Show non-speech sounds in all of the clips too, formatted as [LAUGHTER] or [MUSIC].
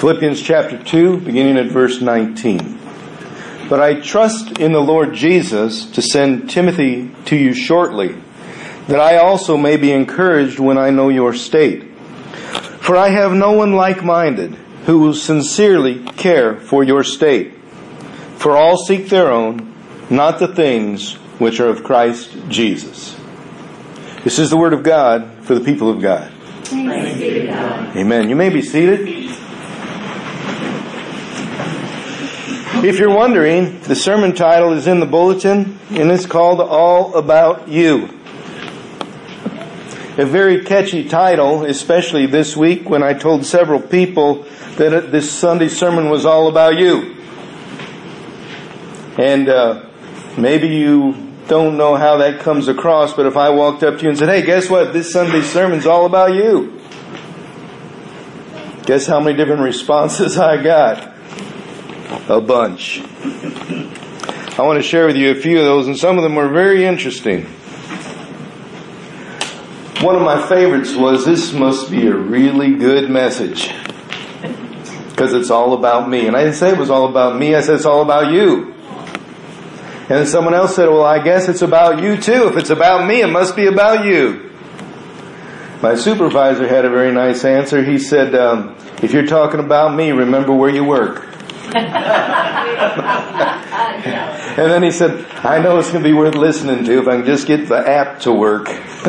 Philippians chapter 2, beginning at verse 19. But I trust in the Lord Jesus to send Timothy to you shortly, that I also may be encouraged when I know your state. For I have no one like-minded who will sincerely care for your state. For all seek their own, not the things which are of Christ Jesus. This is the word of God for the people of God. God. Amen. You may be seated. If you're wondering, the sermon title is in the bulletin and it's called All About You. A very catchy title, especially this week when I told several people that this Sunday sermon was all about you. And uh, maybe you don't know how that comes across, but if I walked up to you and said, hey, guess what? This Sunday sermon's all about you. Guess how many different responses I got? A bunch. I want to share with you a few of those, and some of them were very interesting. One of my favorites was this must be a really good message. Because it's all about me. And I didn't say it was all about me, I said it's all about you. And someone else said, well, I guess it's about you too. If it's about me, it must be about you. My supervisor had a very nice answer. He said, um, if you're talking about me, remember where you work. And then he said, I know it's going to be worth listening to if I can just get the app to work. [LAUGHS]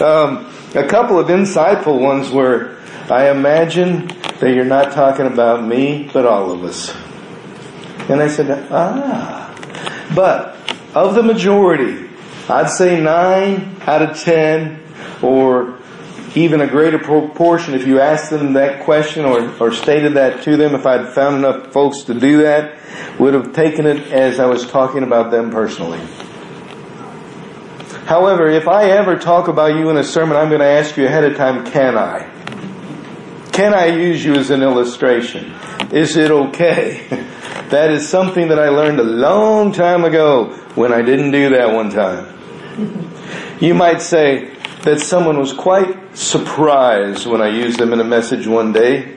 um, a couple of insightful ones were, I imagine that you're not talking about me, but all of us. And I said, ah. But of the majority, I'd say nine out of ten, or even a greater proportion, if you asked them that question or, or stated that to them, if I'd found enough folks to do that, would have taken it as I was talking about them personally. However, if I ever talk about you in a sermon, I'm going to ask you ahead of time, can I? Can I use you as an illustration? Is it okay? [LAUGHS] that is something that I learned a long time ago when I didn't do that one time. You might say, that someone was quite surprised when I used them in a message one day.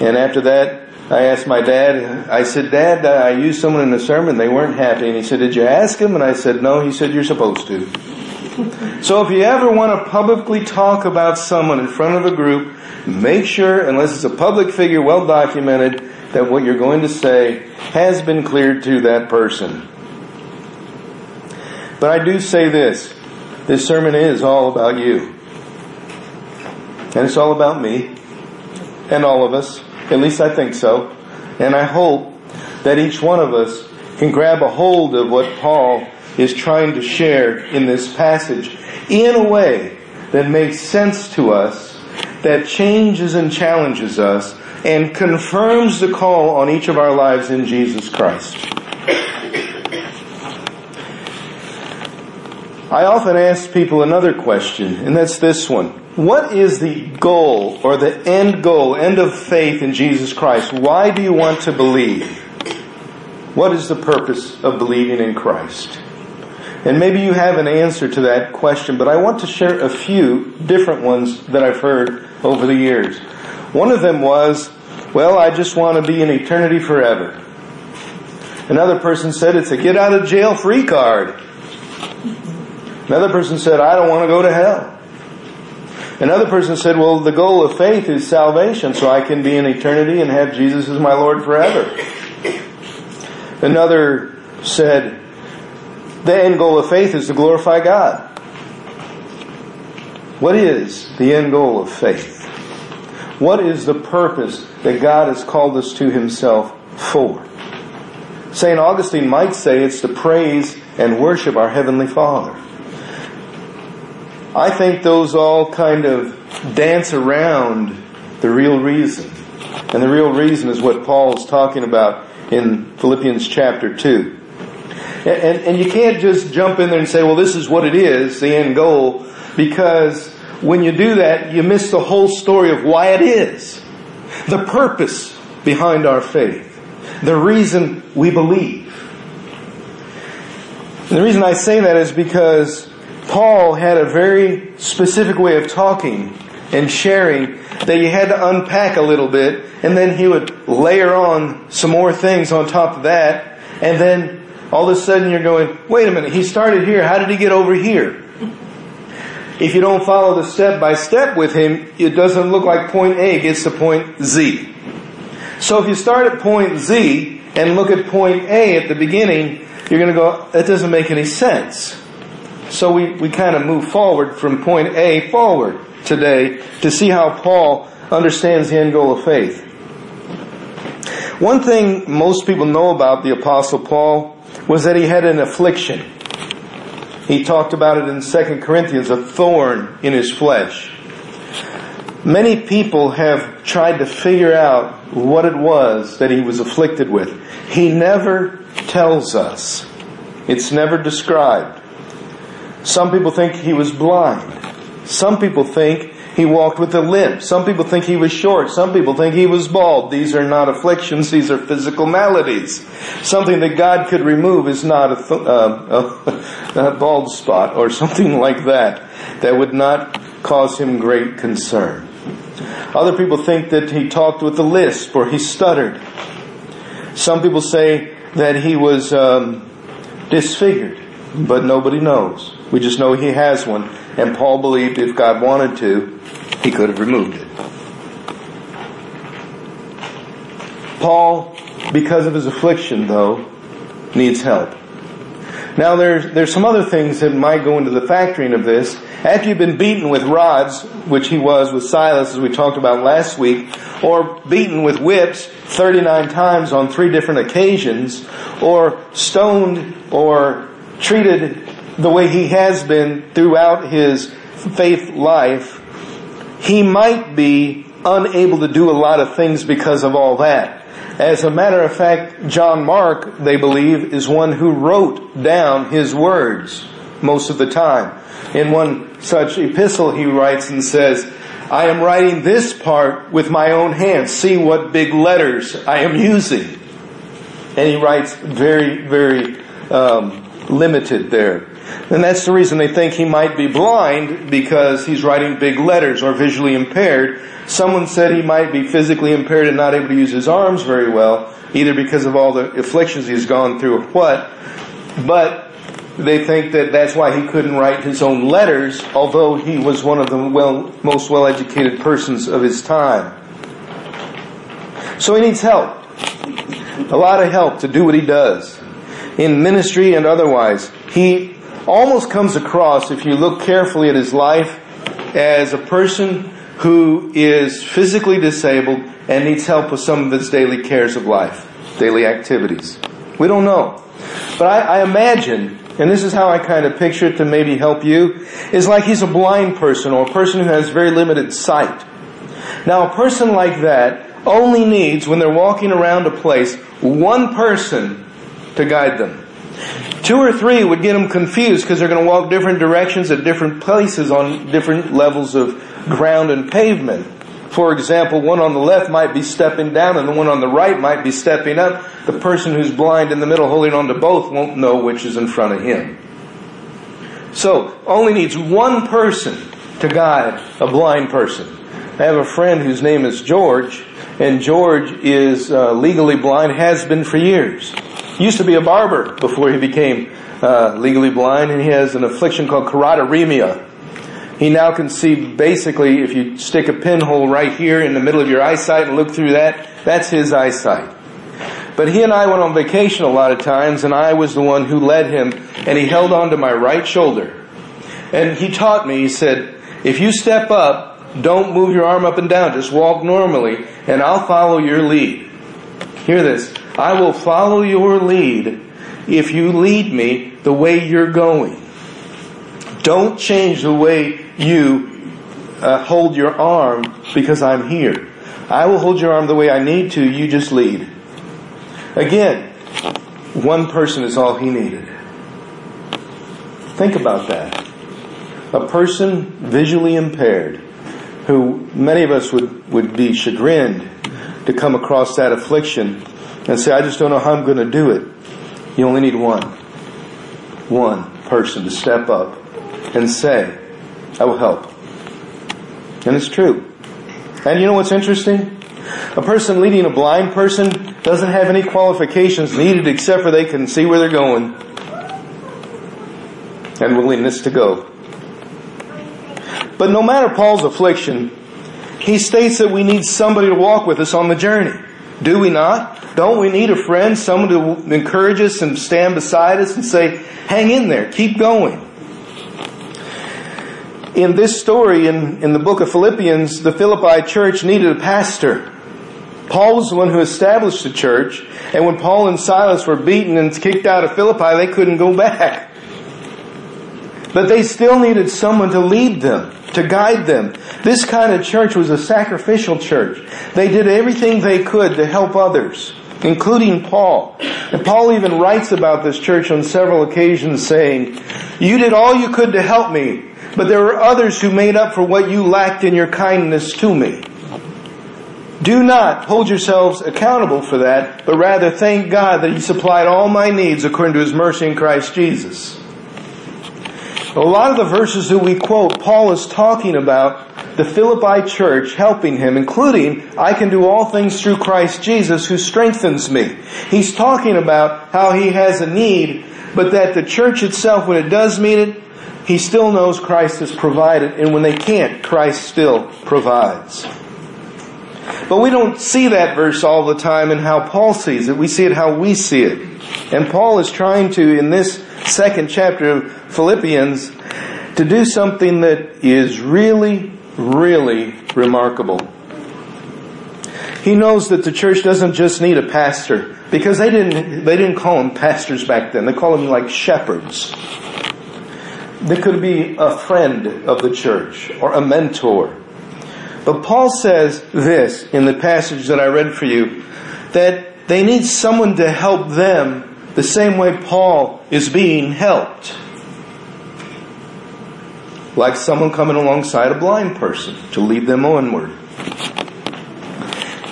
And after that, I asked my dad, I said, Dad, uh, I used someone in a sermon, they weren't happy. And he said, Did you ask him? And I said, No. He said, You're supposed to. [LAUGHS] so if you ever want to publicly talk about someone in front of a group, make sure, unless it's a public figure well documented, that what you're going to say has been cleared to that person. But I do say this. This sermon is all about you. And it's all about me and all of us. At least I think so. And I hope that each one of us can grab a hold of what Paul is trying to share in this passage in a way that makes sense to us, that changes and challenges us, and confirms the call on each of our lives in Jesus Christ. I often ask people another question, and that's this one. What is the goal or the end goal, end of faith in Jesus Christ? Why do you want to believe? What is the purpose of believing in Christ? And maybe you have an answer to that question, but I want to share a few different ones that I've heard over the years. One of them was, well, I just want to be in eternity forever. Another person said it's a get out of jail free card. Another person said, I don't want to go to hell. Another person said, well, the goal of faith is salvation, so I can be in eternity and have Jesus as my Lord forever. Another said, the end goal of faith is to glorify God. What is the end goal of faith? What is the purpose that God has called us to Himself for? St. Augustine might say it's to praise and worship our Heavenly Father. I think those all kind of dance around the real reason. And the real reason is what Paul is talking about in Philippians chapter 2. And, and, and, you can't just jump in there and say, well, this is what it is, the end goal, because when you do that, you miss the whole story of why it is. The purpose behind our faith. The reason we believe. And the reason I say that is because Paul had a very specific way of talking and sharing that you had to unpack a little bit and then he would layer on some more things on top of that and then all of a sudden you're going, wait a minute, he started here, how did he get over here? If you don't follow the step by step with him, it doesn't look like point A gets to point Z. So if you start at point Z and look at point A at the beginning, you're going to go, that doesn't make any sense. So we, we kind of move forward from point A forward today to see how Paul understands the end goal of faith. One thing most people know about the apostle Paul was that he had an affliction. He talked about it in 2 Corinthians, a thorn in his flesh. Many people have tried to figure out what it was that he was afflicted with. He never tells us. It's never described. Some people think he was blind. Some people think he walked with a limp. Some people think he was short. Some people think he was bald. These are not afflictions. These are physical maladies. Something that God could remove is not a, th- uh, a, [LAUGHS] a bald spot or [LAUGHS] something like that that would not cause him great concern. Other people think that he talked with a lisp or he stuttered. Some people say that he was um, disfigured, but nobody knows. We just know he has one, and Paul believed if God wanted to, he could have removed it. Paul, because of his affliction, though, needs help. Now there's, there's some other things that might go into the factoring of this. After you've been beaten with rods, which he was with Silas as we talked about last week, or beaten with whips 39 times on three different occasions, or stoned or treated the way he has been throughout his faith life, he might be unable to do a lot of things because of all that. As a matter of fact, John Mark, they believe, is one who wrote down his words most of the time. In one such epistle, he writes and says, I am writing this part with my own hands. See what big letters I am using. And he writes very, very um, limited there. And that's the reason they think he might be blind because he's writing big letters or visually impaired. Someone said he might be physically impaired and not able to use his arms very well, either because of all the afflictions he's gone through or what. But they think that that's why he couldn't write his own letters, although he was one of the well, most well-educated persons of his time. So he needs help. A lot of help to do what he does. In ministry and otherwise. He almost comes across, if you look carefully at his life, as a person who is physically disabled and needs help with some of his daily cares of life, daily activities. We don't know. But I, I imagine, and this is how I kind of picture it to maybe help you, is like he's a blind person or a person who has very limited sight. Now a person like that only needs, when they're walking around a place, one person to guide them. Two or three would get them confused because they're going to walk different directions at different places on different levels of ground and pavement. For example, one on the left might be stepping down and the one on the right might be stepping up. The person who's blind in the middle holding on to both won't know which is in front of him. So, only needs one person to guide a blind person. I have a friend whose name is George, and George is uh, legally blind, has been for years. He used to be a barber before he became uh, legally blind, and he has an affliction called choroideremia. He now can see basically if you stick a pinhole right here in the middle of your eyesight and look through that, that's his eyesight. But he and I went on vacation a lot of times, and I was the one who led him, and he held on to my right shoulder. And he taught me, he said, if you step up, don't move your arm up and down, just walk normally, and I'll follow your lead. Hear this. I will follow your lead if you lead me the way you're going. Don't change the way you uh, hold your arm because I'm here. I will hold your arm the way I need to. You just lead. Again, one person is all he needed. Think about that. A person visually impaired who many of us would, would be chagrined to come across that affliction and say, I just don't know how I'm going to do it. You only need one. One person to step up and say, I will help. And it's true. And you know what's interesting? A person leading a blind person doesn't have any qualifications needed except for they can see where they're going and willingness to go. But no matter Paul's affliction, he states that we need somebody to walk with us on the journey. Do we not? Don't we need a friend, someone to encourage us and stand beside us and say, hang in there, keep going? In this story in, in the book of Philippians, the Philippi church needed a pastor. Paul was the one who established the church, and when Paul and Silas were beaten and kicked out of Philippi, they couldn't go back. But they still needed someone to lead them, to guide them. This kind of church was a sacrificial church. They did everything they could to help others, including Paul. And Paul even writes about this church on several occasions saying, You did all you could to help me, but there were others who made up for what you lacked in your kindness to me. Do not hold yourselves accountable for that, but rather thank God that He supplied all my needs according to His mercy in Christ Jesus. A lot of the verses that we quote, Paul is talking about the Philippi church helping him, including, I can do all things through Christ Jesus who strengthens me. He's talking about how he has a need, but that the church itself, when it does meet it, he still knows Christ has provided, and when they can't, Christ still provides. But we don't see that verse all the time in how Paul sees it. We see it how we see it. And Paul is trying to, in this second chapter of Philippians, to do something that is really, really remarkable. He knows that the church doesn't just need a pastor because they didn't, they didn't call them pastors back then. They called them like shepherds. They could be a friend of the church or a mentor. But Paul says this in the passage that I read for you that they need someone to help them the same way Paul is being helped. Like someone coming alongside a blind person to lead them onward.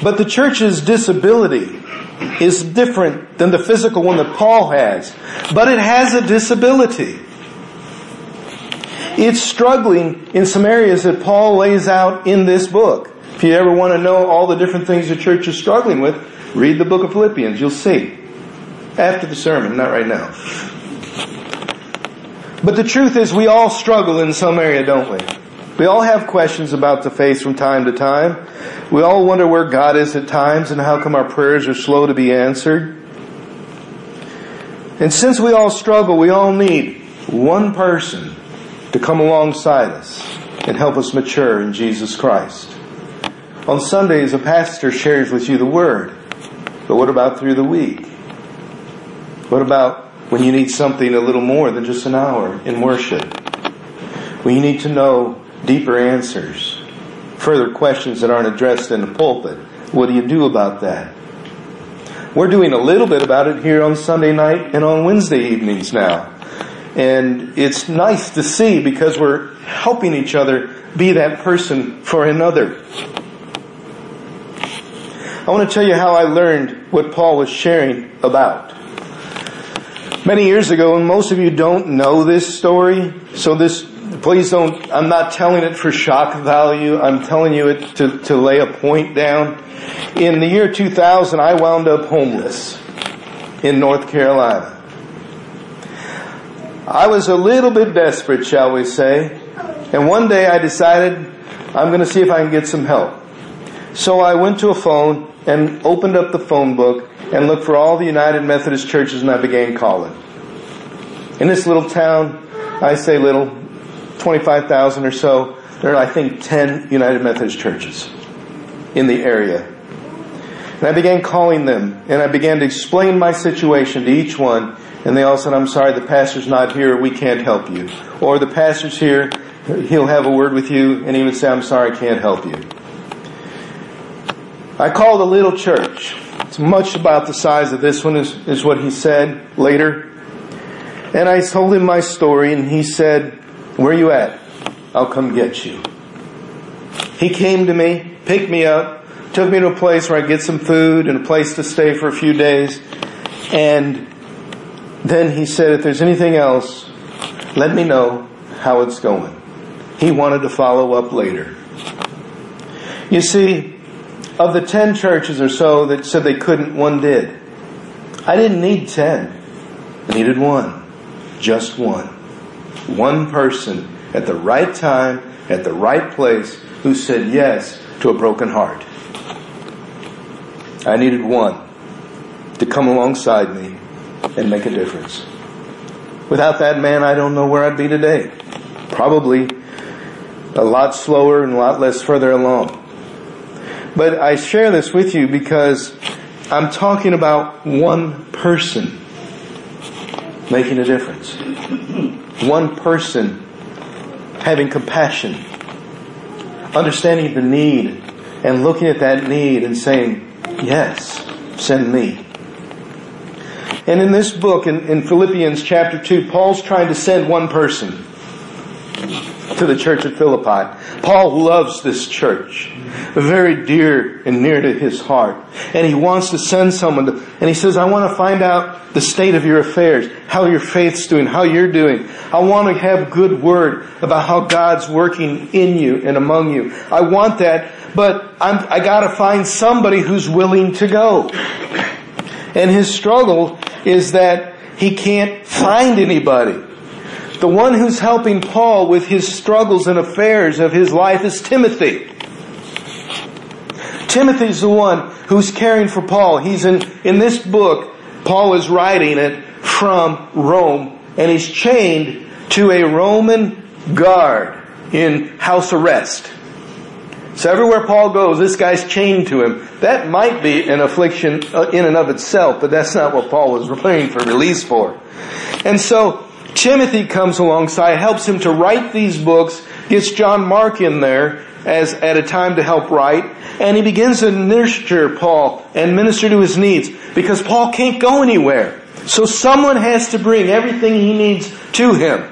But the church's disability is different than the physical one that Paul has. But it has a disability. It's struggling in some areas that Paul lays out in this book. If you ever want to know all the different things the church is struggling with, read the book of Philippians. You'll see. After the sermon, not right now. But the truth is we all struggle in some area, don't we? We all have questions about the faith from time to time. We all wonder where God is at times and how come our prayers are slow to be answered. And since we all struggle, we all need one person to come alongside us and help us mature in Jesus Christ. On Sundays, a pastor shares with you the Word. But what about through the week? What about when you need something a little more than just an hour in worship? When you need to know deeper answers, further questions that aren't addressed in the pulpit, what do you do about that? We're doing a little bit about it here on Sunday night and on Wednesday evenings now. And it's nice to see because we're helping each other be that person for another. I want to tell you how I learned what Paul was sharing about. Many years ago, and most of you don't know this story, so this, please don't, I'm not telling it for shock value, I'm telling you it to, to lay a point down. In the year 2000, I wound up homeless in North Carolina. I was a little bit desperate, shall we say, and one day I decided I'm going to see if I can get some help. So I went to a phone and opened up the phone book and looked for all the United Methodist churches and I began calling. In this little town, I say little, 25,000 or so, there are I think 10 United Methodist churches in the area. And I began calling them and I began to explain my situation to each one and they all said, I'm sorry, the pastor's not here, we can't help you. Or the pastor's here, he'll have a word with you and he would say, I'm sorry, I can't help you. I called a little church. It's much about the size of this one is, is what he said later. And I told him my story and he said, where are you at? I'll come get you. He came to me, picked me up, took me to a place where I get some food and a place to stay for a few days. And then he said, if there's anything else, let me know how it's going. He wanted to follow up later. You see, of the ten churches or so that said they couldn't, one did. I didn't need ten. I needed one. Just one. One person at the right time, at the right place, who said yes to a broken heart. I needed one to come alongside me and make a difference. Without that man, I don't know where I'd be today. Probably a lot slower and a lot less further along. But I share this with you because I'm talking about one person making a difference. One person having compassion, understanding the need, and looking at that need and saying, Yes, send me. And in this book, in, in Philippians chapter 2, Paul's trying to send one person to the church at Philippi. Paul loves this church, very dear and near to his heart. And he wants to send someone to, and he says, I want to find out the state of your affairs, how your faith's doing, how you're doing. I want to have good word about how God's working in you and among you. I want that, but I'm, I gotta find somebody who's willing to go. And his struggle is that he can't find anybody. The one who's helping Paul with his struggles and affairs of his life is Timothy. Timothy's the one who's caring for Paul. He's in, in this book, Paul is writing it from Rome, and he's chained to a Roman guard in house arrest. So everywhere Paul goes, this guy's chained to him. That might be an affliction uh, in and of itself, but that's not what Paul was [LAUGHS] praying for release for. And so Timothy comes alongside, helps him to write these books, gets John Mark in there as at a time to help write, and he begins to nurture Paul and minister to his needs because Paul can't go anywhere. So someone has to bring everything he needs to him.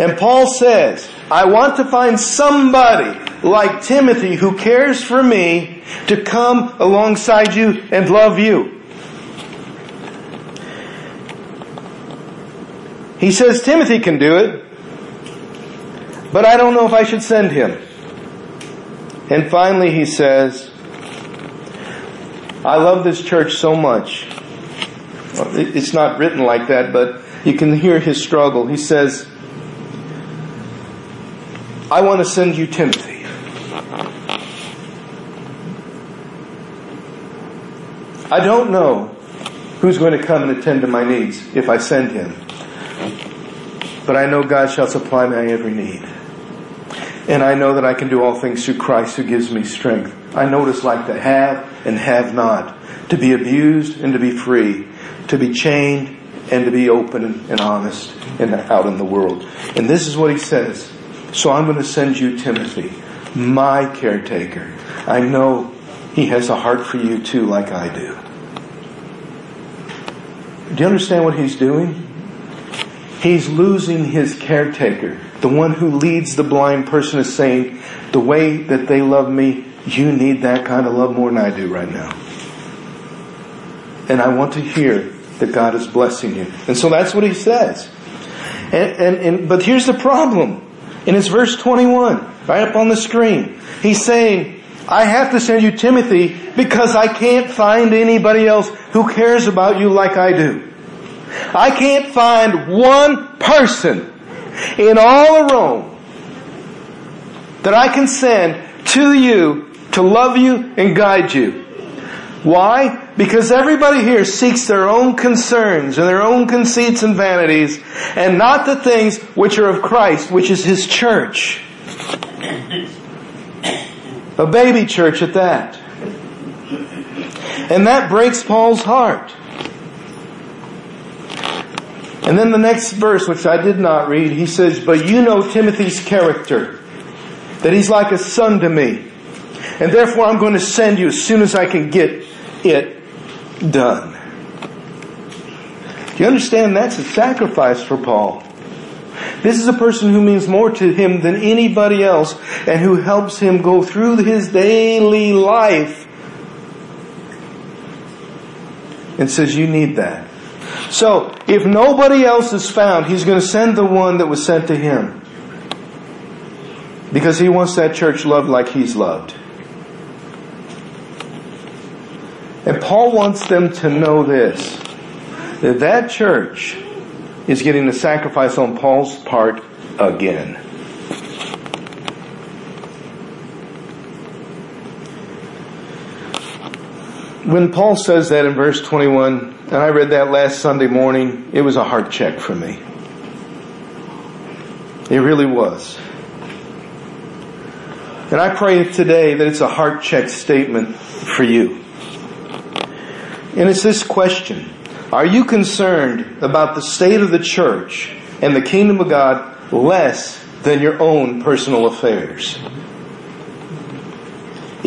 And Paul says, I want to find somebody like Timothy who cares for me to come alongside you and love you. He says Timothy can do it, but I don't know if I should send him. And finally he says, I love this church so much. It's not written like that, but you can hear his struggle. He says, I want to send you Timothy. I don't know who's going to come and attend to my needs if I send him. But I know God shall supply my every need. And I know that I can do all things through Christ who gives me strength. I know what it's like to have and have not, to be abused and to be free, to be chained and to be open and honest and out in the world. And this is what he says. So I'm going to send you Timothy, my caretaker. I know he has a heart for you too, like I do. Do you understand what he's doing? He's losing his caretaker. The one who leads the blind person is saying, the way that they love me, you need that kind of love more than I do right now. And I want to hear that God is blessing you. And so that's what he says. And, and, and but here's the problem. And it's verse 21, right up on the screen. He's saying, I have to send you Timothy because I can't find anybody else who cares about you like I do. I can't find one person in all of Rome that I can send to you to love you and guide you. Why? Because everybody here seeks their own concerns and their own conceits and vanities and not the things which are of Christ, which is His church. A baby church at that. And that breaks Paul's heart. And then the next verse, which I did not read, he says, But you know Timothy's character, that he's like a son to me. And therefore I'm going to send you as soon as I can get it done. Do you understand that's a sacrifice for Paul? This is a person who means more to him than anybody else and who helps him go through his daily life and says, You need that. So, if nobody else is found, he's going to send the one that was sent to him. Because he wants that church loved like he's loved. And Paul wants them to know this, that that church is getting the sacrifice on Paul's part again. When Paul says that in verse 21, and I read that last Sunday morning, it was a heart check for me. It really was. And I pray today that it's a heart check statement for you. And it's this question. Are you concerned about the state of the church and the kingdom of God less than your own personal affairs?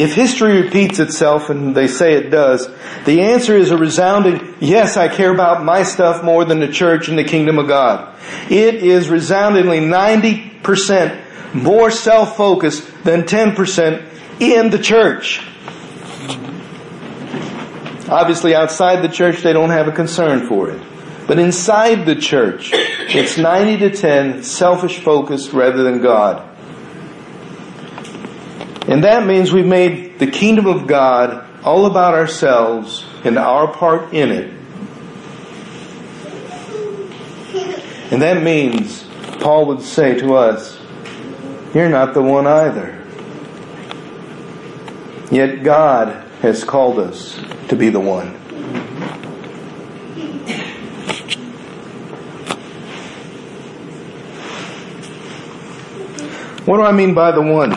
If history repeats itself, and they say it does, the answer is a resounding, yes, I care about my stuff more than the church and the kingdom of God. It is resoundingly 90% more self-focused than 10% in the church. Obviously outside the church they don't have a concern for it. But inside the church, it's 90 to 10 selfish focused rather than God. And that means we've made the kingdom of God all about ourselves and our part in it. And that means Paul would say to us, You're not the one either. Yet God has called us to be the one. What do I mean by the one?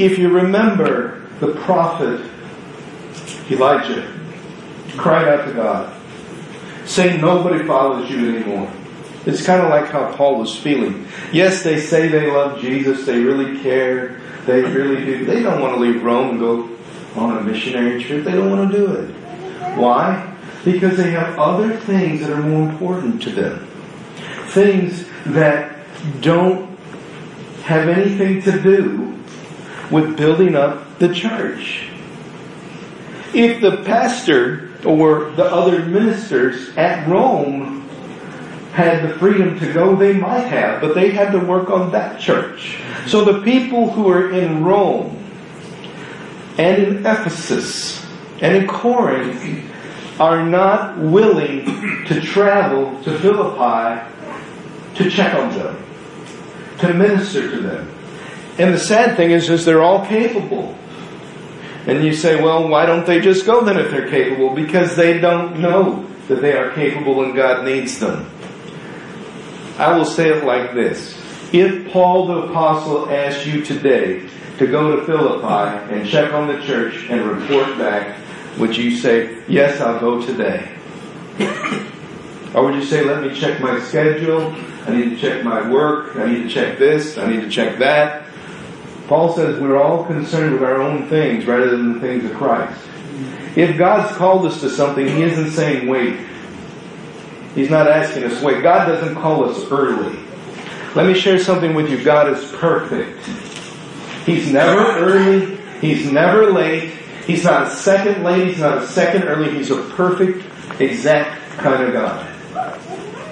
If you remember the prophet Elijah cried out to God, saying nobody follows you anymore. It's kind of like how Paul was feeling. Yes, they say they love Jesus, they really care, they really do. They don't want to leave Rome and go on a missionary trip. They don't want to do it. Why? Because they have other things that are more important to them. Things that don't have anything to do with building up the church. If the pastor or the other ministers at Rome had the freedom to go, they might have, but they had to work on that church. So the people who are in Rome and in Ephesus and in Corinth are not willing to travel to Philippi to check on them, to minister to them. And the sad thing is, is they're all capable. And you say, well, why don't they just go then if they're capable? Because they don't know that they are capable and God needs them. I will say it like this. If Paul the Apostle asked you today to go to Philippi and check on the church and report back, would you say, yes, I'll go today? or would you say, let me check my schedule, I need to check my work, I need to check this, I need to check that. Paul says we're all concerned with our own things rather than the things of Christ. If God's called us to something, He isn't saying wait. He's not asking us wait. God doesn't call us early. Let me share something with you. God is perfect. He's never early. He's never late. He's not a second late. He's not a second early. He's a perfect, exact kind of God.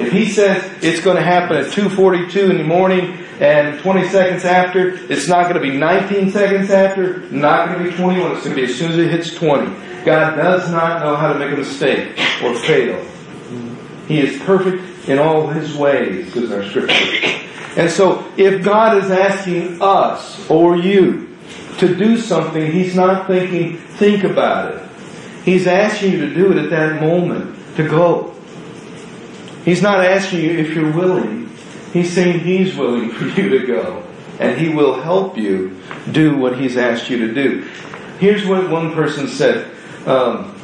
If He says it's going to happen at 2.42 in the morning and 20 seconds after, it's not going to be 19 seconds after, not going to be 21, it's going to be as soon as it hits 20. God does not know how to make a mistake or fail. He is perfect in all his ways, says our scripture. And so, if God is asking us or you to do something, He's not thinking, think about it. He's asking you to do it at that moment, to go. He's not asking you if you're willing. He's saying He's willing for you to go. And He will help you do what He's asked you to do. Here's what one person said um,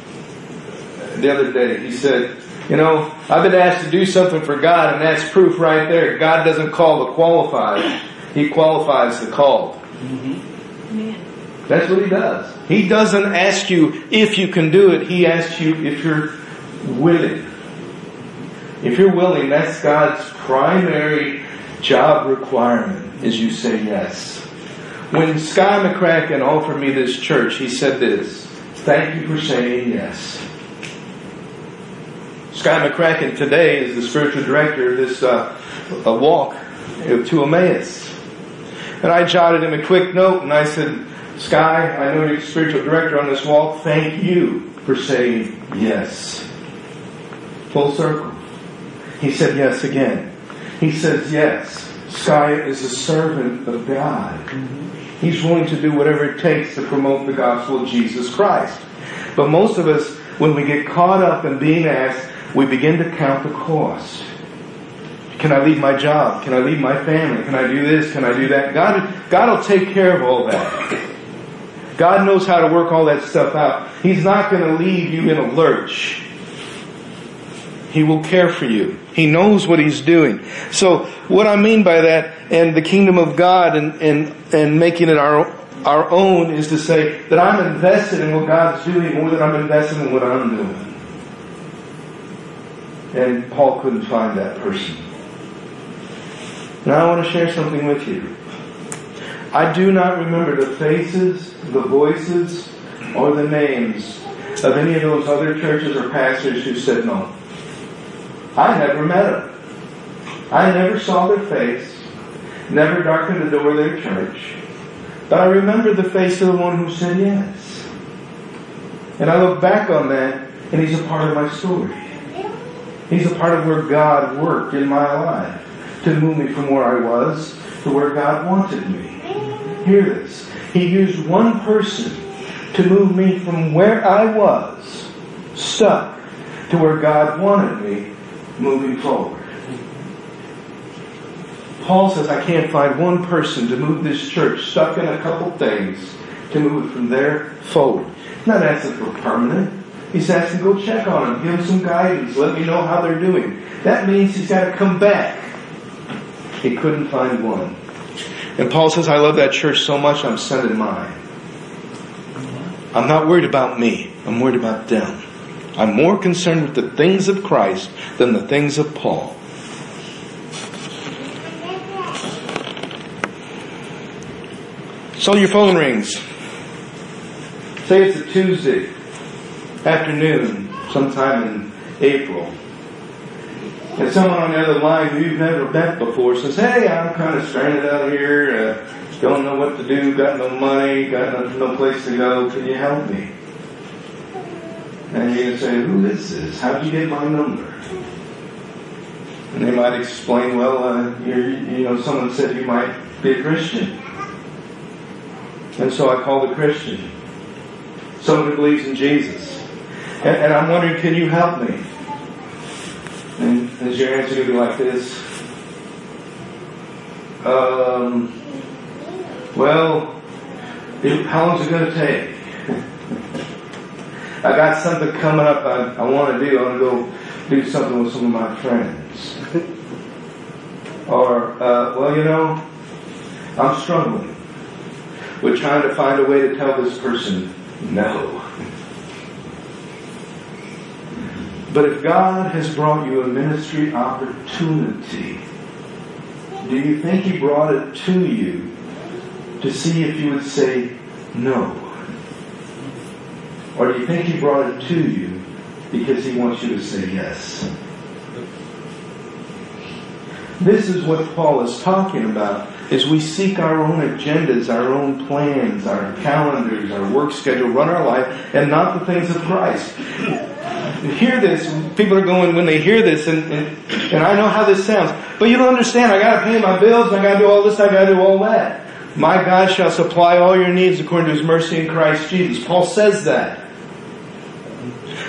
the other day. He said, You know, I've been asked to do something for God, and that's proof right there. God doesn't call the qualified, He qualifies the called. Mm-hmm. That's what He does. He doesn't ask you if you can do it, He asks you if you're willing. If you're willing, that's God's primary job requirement is you say yes. When Sky McCracken offered me this church, he said this, thank you for saying yes. Sky McCracken today is the spiritual director of this uh, walk to Emmaus. And I jotted him a quick note and I said, Sky, I know you're the spiritual director on this walk. Thank you for saying yes. Full circle. He said yes again. He says yes. Sky is a servant of God. He's willing to do whatever it takes to promote the gospel of Jesus Christ. But most of us, when we get caught up in being asked, we begin to count the cost. Can I leave my job? Can I leave my family? Can I do this? Can I do that? God, God will take care of all that. God knows how to work all that stuff out. He's not going to leave you in a lurch. He will care for you. He knows what He's doing. So what I mean by that and the kingdom of God and, and, and making it our, our own is to say that I'm invested in what God's doing more than I'm invested in what I'm doing. And Paul couldn't find that person. Now I want to share something with you. I do not remember the faces, the voices, or the names of any of those other churches or pastors who said no. I never met them. I never saw their face, never darkened the door of their church. But I remember the face of the one who said yes. And I look back on that, and he's a part of my story. He's a part of where God worked in my life to move me from where I was to where God wanted me. Hear this. He used one person to move me from where I was, stuck, to where God wanted me moving forward. Paul says, I can't find one person to move this church stuck in a couple things to move it from there forward. Not asking for permanent. He's asking, go check on them, give them some guidance, let me know how they're doing. That means he's got to come back. He couldn't find one. And Paul says, I love that church so much, I'm sending mine. I'm not worried about me. I'm worried about them. I'm more concerned with the things of Christ than the things of Paul. So your phone rings. Say it's a Tuesday afternoon, sometime in April. And someone on the other line who you've never met before says, hey, I'm kind of stranded out here, uh, don't know what to do, got no money, got no, no place to go, can you help me? And you say, who is this? How'd you get my number? And they might explain, well, uh, you know, someone said you might be a Christian. And so I called a Christian. Someone who believes in Jesus. And, and I'm wondering, can you help me? And is your answer going to be like this? Um, well, how long is it going to take? I got something coming up I, I want to do. I want to go do something with some of my friends. or, uh, well, you know, I'm struggling with trying to find a way to tell this person no. But if God has brought you a ministry opportunity, do you think He brought it to you to see if you would say no? Or do you think He brought it to you because He wants you to say yes? This is what Paul is talking about is we seek our own agendas, our own plans, our calendars, our work schedule, run our life, and not the things of Christ hear this, people are going when they hear this, and, and, and I know how this sounds, but you don't understand. I got to pay my bills. I got to do all this. I got to do all that. My God shall supply all your needs according to His mercy in Christ Jesus. Paul says that.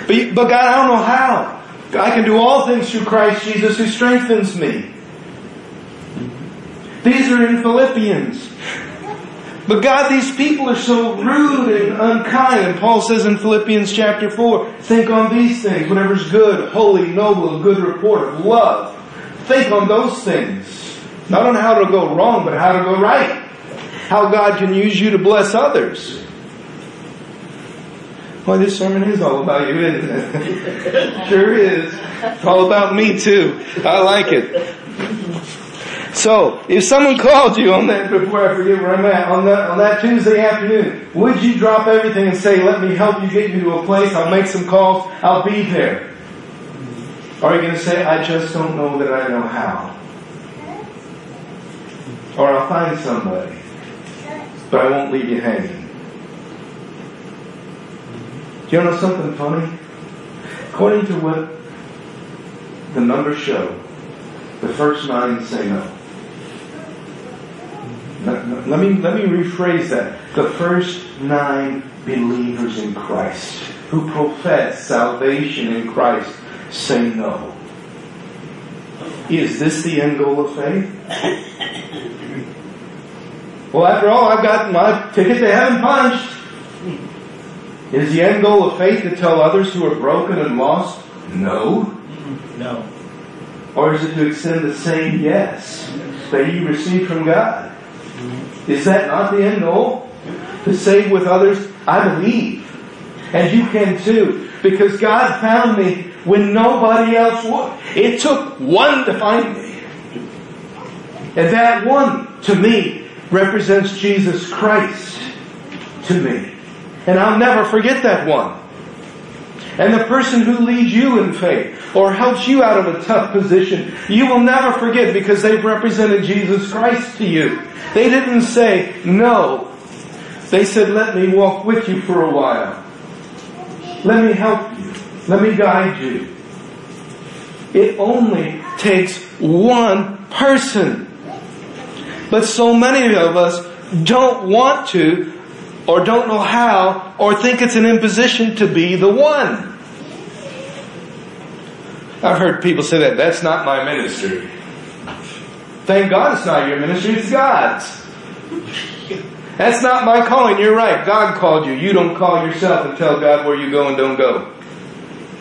But, but God, I don't know how. I can do all things through Christ Jesus who strengthens me. These are in Philippians. But God, these people are so rude and unkind. And Paul says in Philippians chapter 4, think on these things, whatever's good, holy, noble, good report of love. Think on those things. Not on how to go wrong, but how to go right. How God can use you to bless others. Well, this sermon is all about you, isn't it? [LAUGHS] sure is. It's all about me too. I like it. So, if someone called you on that, before I forget where I'm at, on that, on that Tuesday afternoon, would you drop everything and say, let me help you get you to a place, I'll make some calls, I'll be there? Or are you going to say, I just don't know that I know how? Or I'll find somebody, but I won't leave you hanging. Do you know something funny? According to what the numbers show, the first nine say no. Let me, let me rephrase that. The first nine believers in Christ who profess salvation in Christ say no. Is this the end goal of faith? Well, after all, I've got my ticket to heaven punched. Is the end goal of faith to tell others who are broken and lost, no? Mm-hmm. No. Or is it to extend the same yes that you received from God? Mm-hmm. Is that not the end goal? To say with others, I believe. And you can too. Because God found me when nobody else would. It took one to find me. And that one, to me, represents Jesus Christ to me. And I'll never forget that one. And the person who leads you in faith or helps you out of a tough position, you will never forget because they've represented Jesus Christ to you. They didn't say no. They said, let me walk with you for a while. Let me help you. Let me guide you. It only takes one person. But so many of us don't want to or don't know how or think it's an imposition to be the one. I've heard people say that. That's not my ministry. Thank God it's not your ministry, it's God's. [LAUGHS] That's not my calling. You're right. God called you. You don't call yourself and tell God where you go and don't go.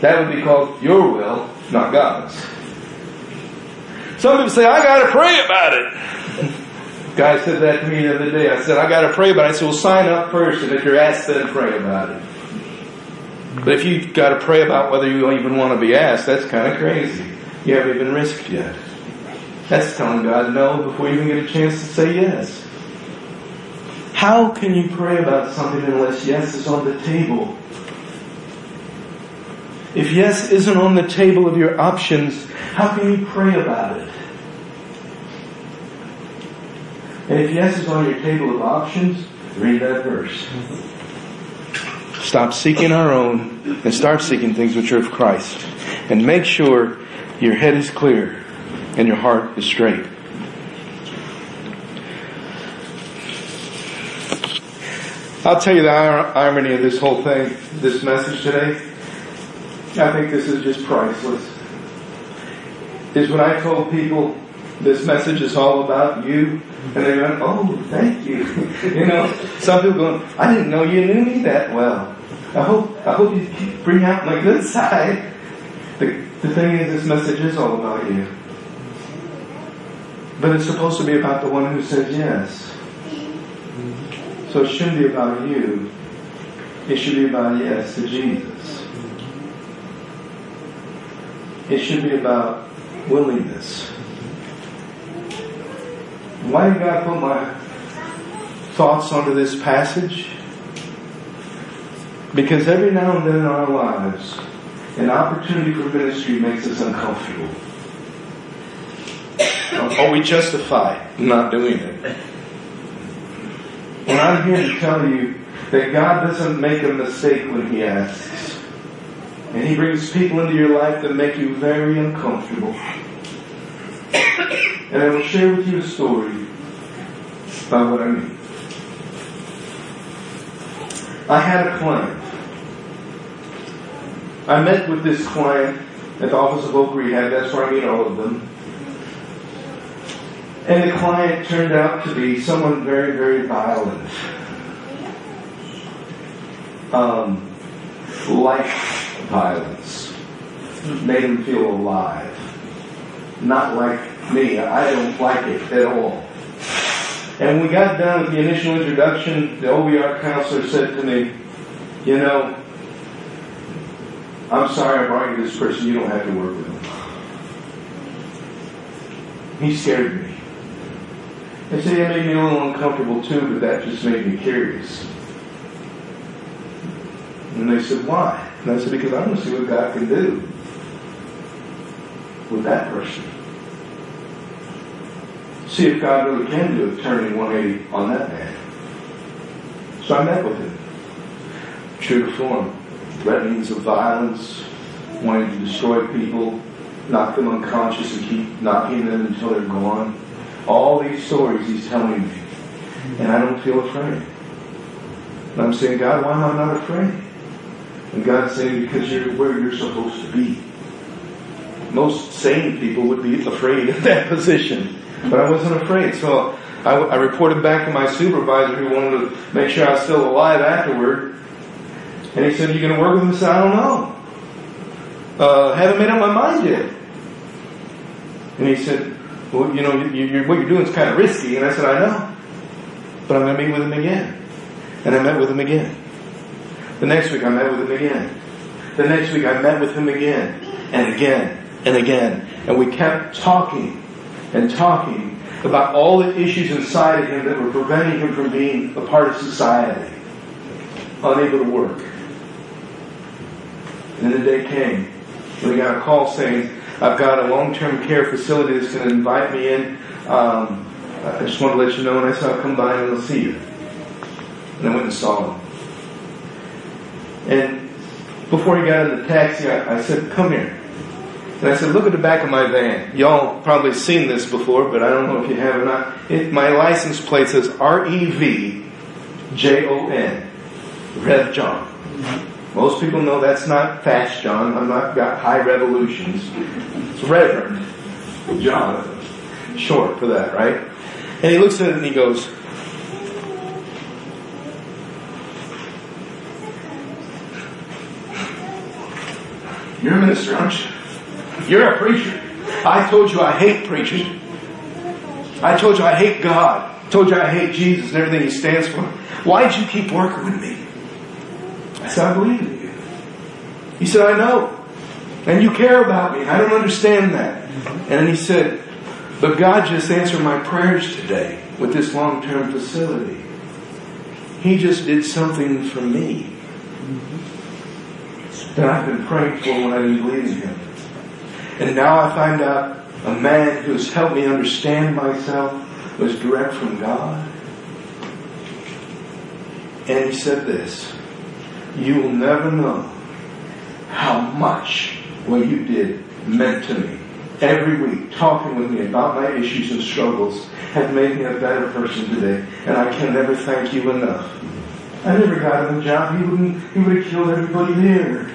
That would be called your will, not God's. Some people say, I gotta pray about it. Guy said that to me the other day. I said, I gotta pray about it. I said, well sign up first and if you're asked then pray about it. But if you've got to pray about whether you even want to be asked, that's kind of crazy. You haven't even risked yet. That's telling God no before you even get a chance to say yes. How can you pray about something unless yes is on the table? If yes isn't on the table of your options, how can you pray about it? And if yes is on your table of options, read that verse. Stop seeking our own and start seeking things which are of Christ. And make sure your head is clear and your heart is straight. I'll tell you the irony of this whole thing, this message today. I think this is just priceless. Is when I told people this message is all about you, and they went, oh, thank you. [LAUGHS] you know, some people going, I didn't know you knew me that well. I hope, I hope you bring out my good [LAUGHS] side. The, the thing is, this message is all about you. But it's supposed to be about the one who says yes. So it shouldn't be about you. It should be about yes to Jesus. It should be about willingness. Why did God put my thoughts onto this passage? Because every now and then in our lives, an opportunity for ministry makes us uncomfortable. [COUGHS] Or we justify not doing it. And I'm here to tell you that God doesn't make a mistake when He asks. And He brings people into your life that make you very uncomfortable. And I will share with you a story about what I mean. I had a client I met with this client at the office of Voc Rehab. That's where I meet all of them. And the client turned out to be someone very, very violent. Um, like violence. Made him feel alive. Not like me. I don't like it at all. And we got done with the initial introduction, the OVR counselor said to me, you know, I'm sorry I brought you this person. You don't have to work with him. He scared me. I said, it made me a little uncomfortable too, but that just made me curious. And they said, why? And I said, because I want to see what God can do. with that person. See if God really can do a turning 180 on that man. So I met with him. True to form. Threatenings of violence, wanting to destroy people, knock them unconscious and keep knocking them until they're gone. All these stories he's telling me. And I don't feel afraid. And I'm saying, God, why am I not afraid? And God's saying, because you're where you're supposed to be. Most sane people would be afraid of that [LAUGHS] position. But I wasn't afraid. So I, I reported back to my supervisor who wanted to make sure I was still alive afterward. And he said, you going to work with him? I said, I don't know. Uh, haven't made up my mind yet. And he said, well, you know, you, you, what you're doing is kind of risky. And I said, I know. But I'm going to meet with him again. And I met with him again. The next week I met with him again. The next week I met with him again and again and again. And we kept talking and talking about all the issues inside of him that were preventing him from being a part of society, unable to work. And then the day came when he got a call saying, I've got a long-term care facility that's going to invite me in. Um, I just want to let you know. And I I'll come by and I'll see you. And I went and saw him. And before he got in the taxi, I, I said, come here. And I said, look at the back of my van. Y'all probably seen this before, but I don't know if you have or not. It, my license plate says R-E-V-J-O-N. Rev John. Most people know that's not Fast John. I'm not got high revolutions. It's Reverend John. Short for that, right? And he looks at it and he goes, You're a minister, aren't you? You're a preacher. I told you I hate preachers. I told you I hate God. I told you I hate Jesus and everything He stands for. Why did you keep working with me? I said, I believe in you. He said, I know. And you care about me. I don't understand that. And he said, but God just answered my prayers today with this long-term facility. He just did something for me that I've been praying for when I didn't believe in Him. And now I find out a man who's helped me understand myself was direct from God. And he said this, you will never know how much what you did meant to me. Every week, talking with me about my issues and struggles has made me a better person today. And I can never thank you enough. I never got him a job. He wouldn't, he would have killed everybody there.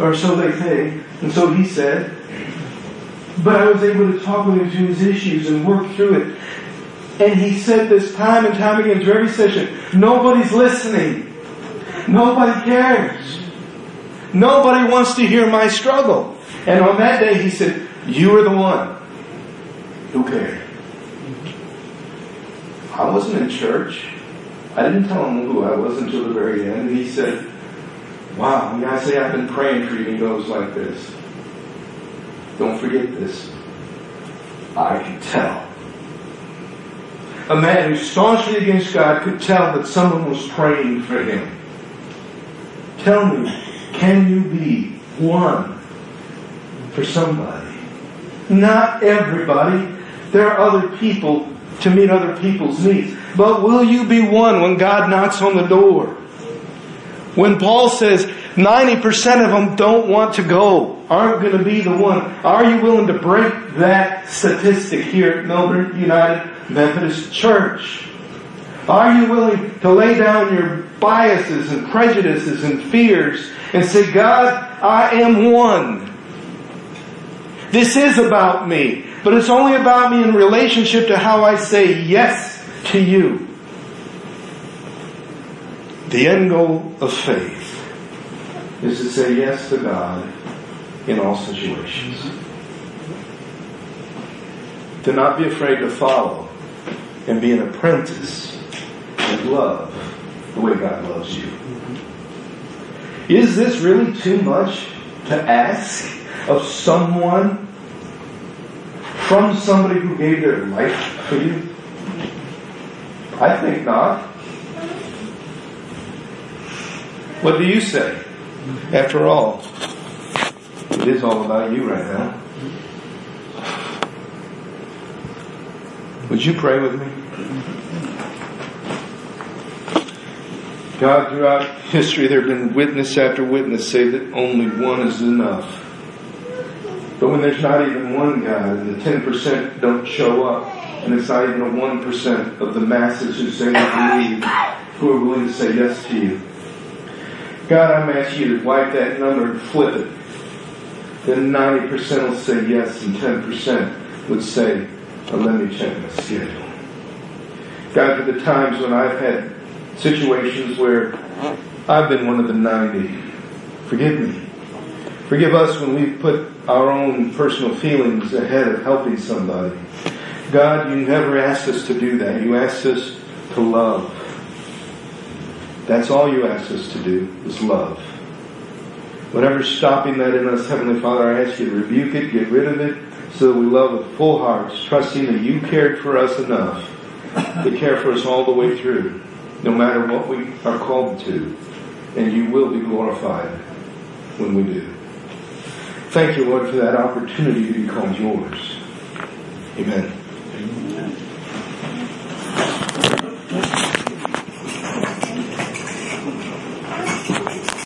Or so they say. And so he said, but I was able to talk with him through his issues and work through it. And he said this time and time again through every session, nobody's listening. Nobody cares. Nobody wants to hear my struggle. And on that day he said, you are the one who cared. I wasn't in church. I didn't tell him who I was until the very end. And he said, wow, when I say I've been praying for you, he goes like this. Don't forget this. I can tell. A man who's staunchly against God could tell that someone was praying for him. Tell me, can you be one for somebody? Not everybody. There are other people to meet other people's needs. But will you be one when God knocks on the door? When Paul says 90% of them don't want to go, aren't going to be the one, are you willing to break that statistic here at Melbourne United Methodist Church? Are you willing to lay down your biases and prejudices and fears and say, God, I am one. This is about me, but it's only about me in relationship to how I say yes to you. The end goal of faith is to say yes to God in all situations. To not be afraid to follow and be an apprentice and love the way God loves you. Is this really too much to ask of someone from somebody who gave their life for you? I think not. What do you say? After all, it is all about you right now. Would you pray with me? God, throughout history, there have been witness after witness say that only one is enough. But when there's not even one God and the 10% don't show up, and it's not even a 1% of the masses who say they believe, who are willing to say yes to you, God, I'm asking you to wipe that number and flip it. Then 90% will say yes, and 10% would say, well, let me check my schedule. God, for the times when I've had situations where I've been one of the 90, forgive me. Forgive us when we've put our own personal feelings ahead of helping somebody. God, you never asked us to do that. You asked us to love. That's all you asked us to do, is love. Whatever's stopping that in us, Heavenly Father, I ask you to rebuke it, get rid of it, so that we love with full hearts, trusting that you cared for us enough to care for us all the way through, no matter what we are called to. And you will be glorified when we do. Thank you, Lord, for that opportunity to be called yours. Amen.